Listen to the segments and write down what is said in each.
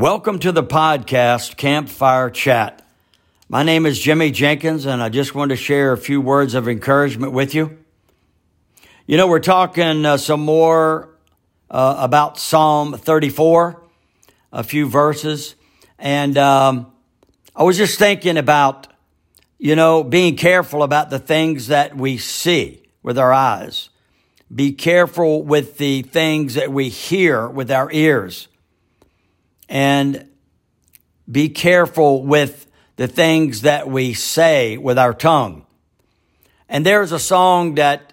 Welcome to the podcast Campfire Chat. My name is Jimmy Jenkins, and I just want to share a few words of encouragement with you. You know, we're talking uh, some more uh, about Psalm 34, a few verses, and um, I was just thinking about, you know, being careful about the things that we see with our eyes. Be careful with the things that we hear with our ears and be careful with the things that we say with our tongue. And there's a song that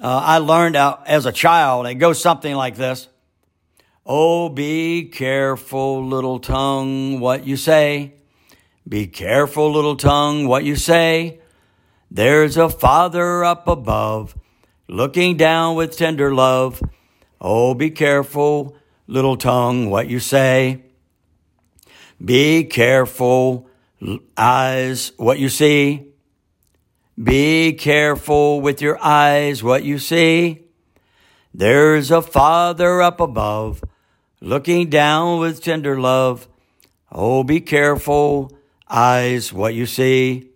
uh, I learned out as a child. It goes something like this. Oh, be careful, little tongue, what you say. Be careful, little tongue, what you say. There's a father up above, looking down with tender love. Oh, be careful, little tongue, what you say. Be careful, eyes, what you see. Be careful with your eyes, what you see. There's a Father up above, looking down with tender love. Oh, be careful, eyes, what you see.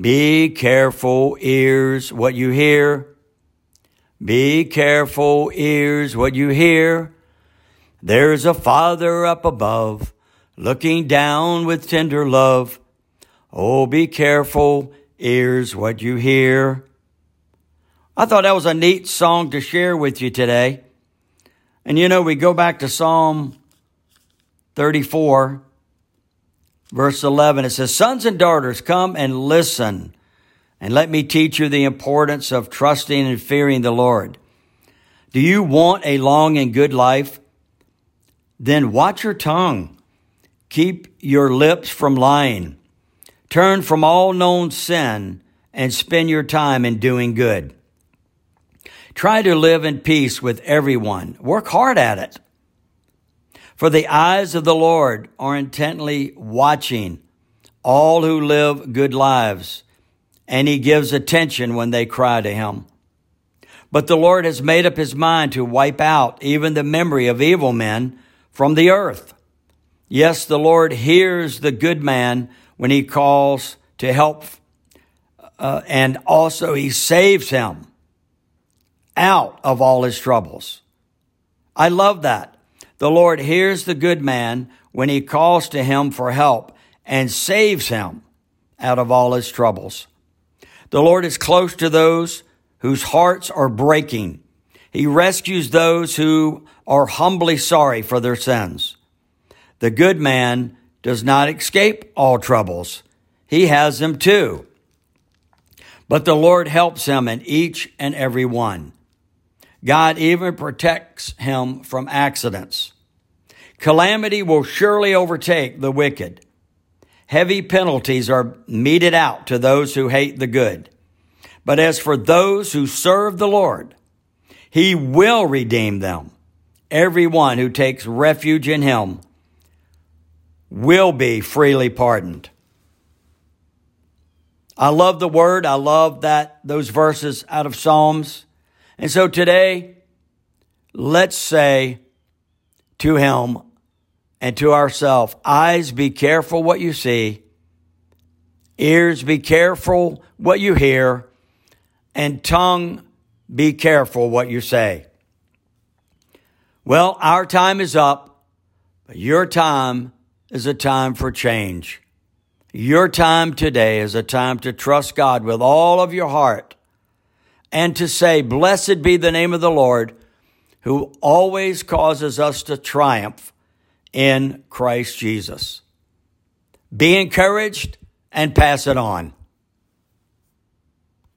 Be careful, ears, what you hear. Be careful, ears, what you hear. There's a Father up above, looking down with tender love. Oh, be careful, ears, what you hear. I thought that was a neat song to share with you today. And you know, we go back to Psalm 34, verse 11. It says, Sons and daughters, come and listen, and let me teach you the importance of trusting and fearing the Lord. Do you want a long and good life? Then watch your tongue. Keep your lips from lying. Turn from all known sin and spend your time in doing good. Try to live in peace with everyone. Work hard at it. For the eyes of the Lord are intently watching all who live good lives, and he gives attention when they cry to him. But the Lord has made up his mind to wipe out even the memory of evil men from the earth. Yes, the Lord hears the good man when he calls to help, uh, and also he saves him out of all his troubles. I love that. The Lord hears the good man when he calls to him for help and saves him out of all his troubles. The Lord is close to those whose hearts are breaking. He rescues those who are humbly sorry for their sins. The good man does not escape all troubles. He has them too. But the Lord helps him in each and every one. God even protects him from accidents. Calamity will surely overtake the wicked. Heavy penalties are meted out to those who hate the good. But as for those who serve the Lord, he will redeem them. Everyone who takes refuge in him will be freely pardoned. I love the word. I love that those verses out of Psalms. And so today, let's say to him and to ourselves, eyes be careful what you see, ears be careful what you hear, and tongue be careful what you say. Well, our time is up, but your time is a time for change. Your time today is a time to trust God with all of your heart and to say, Blessed be the name of the Lord who always causes us to triumph in Christ Jesus. Be encouraged and pass it on.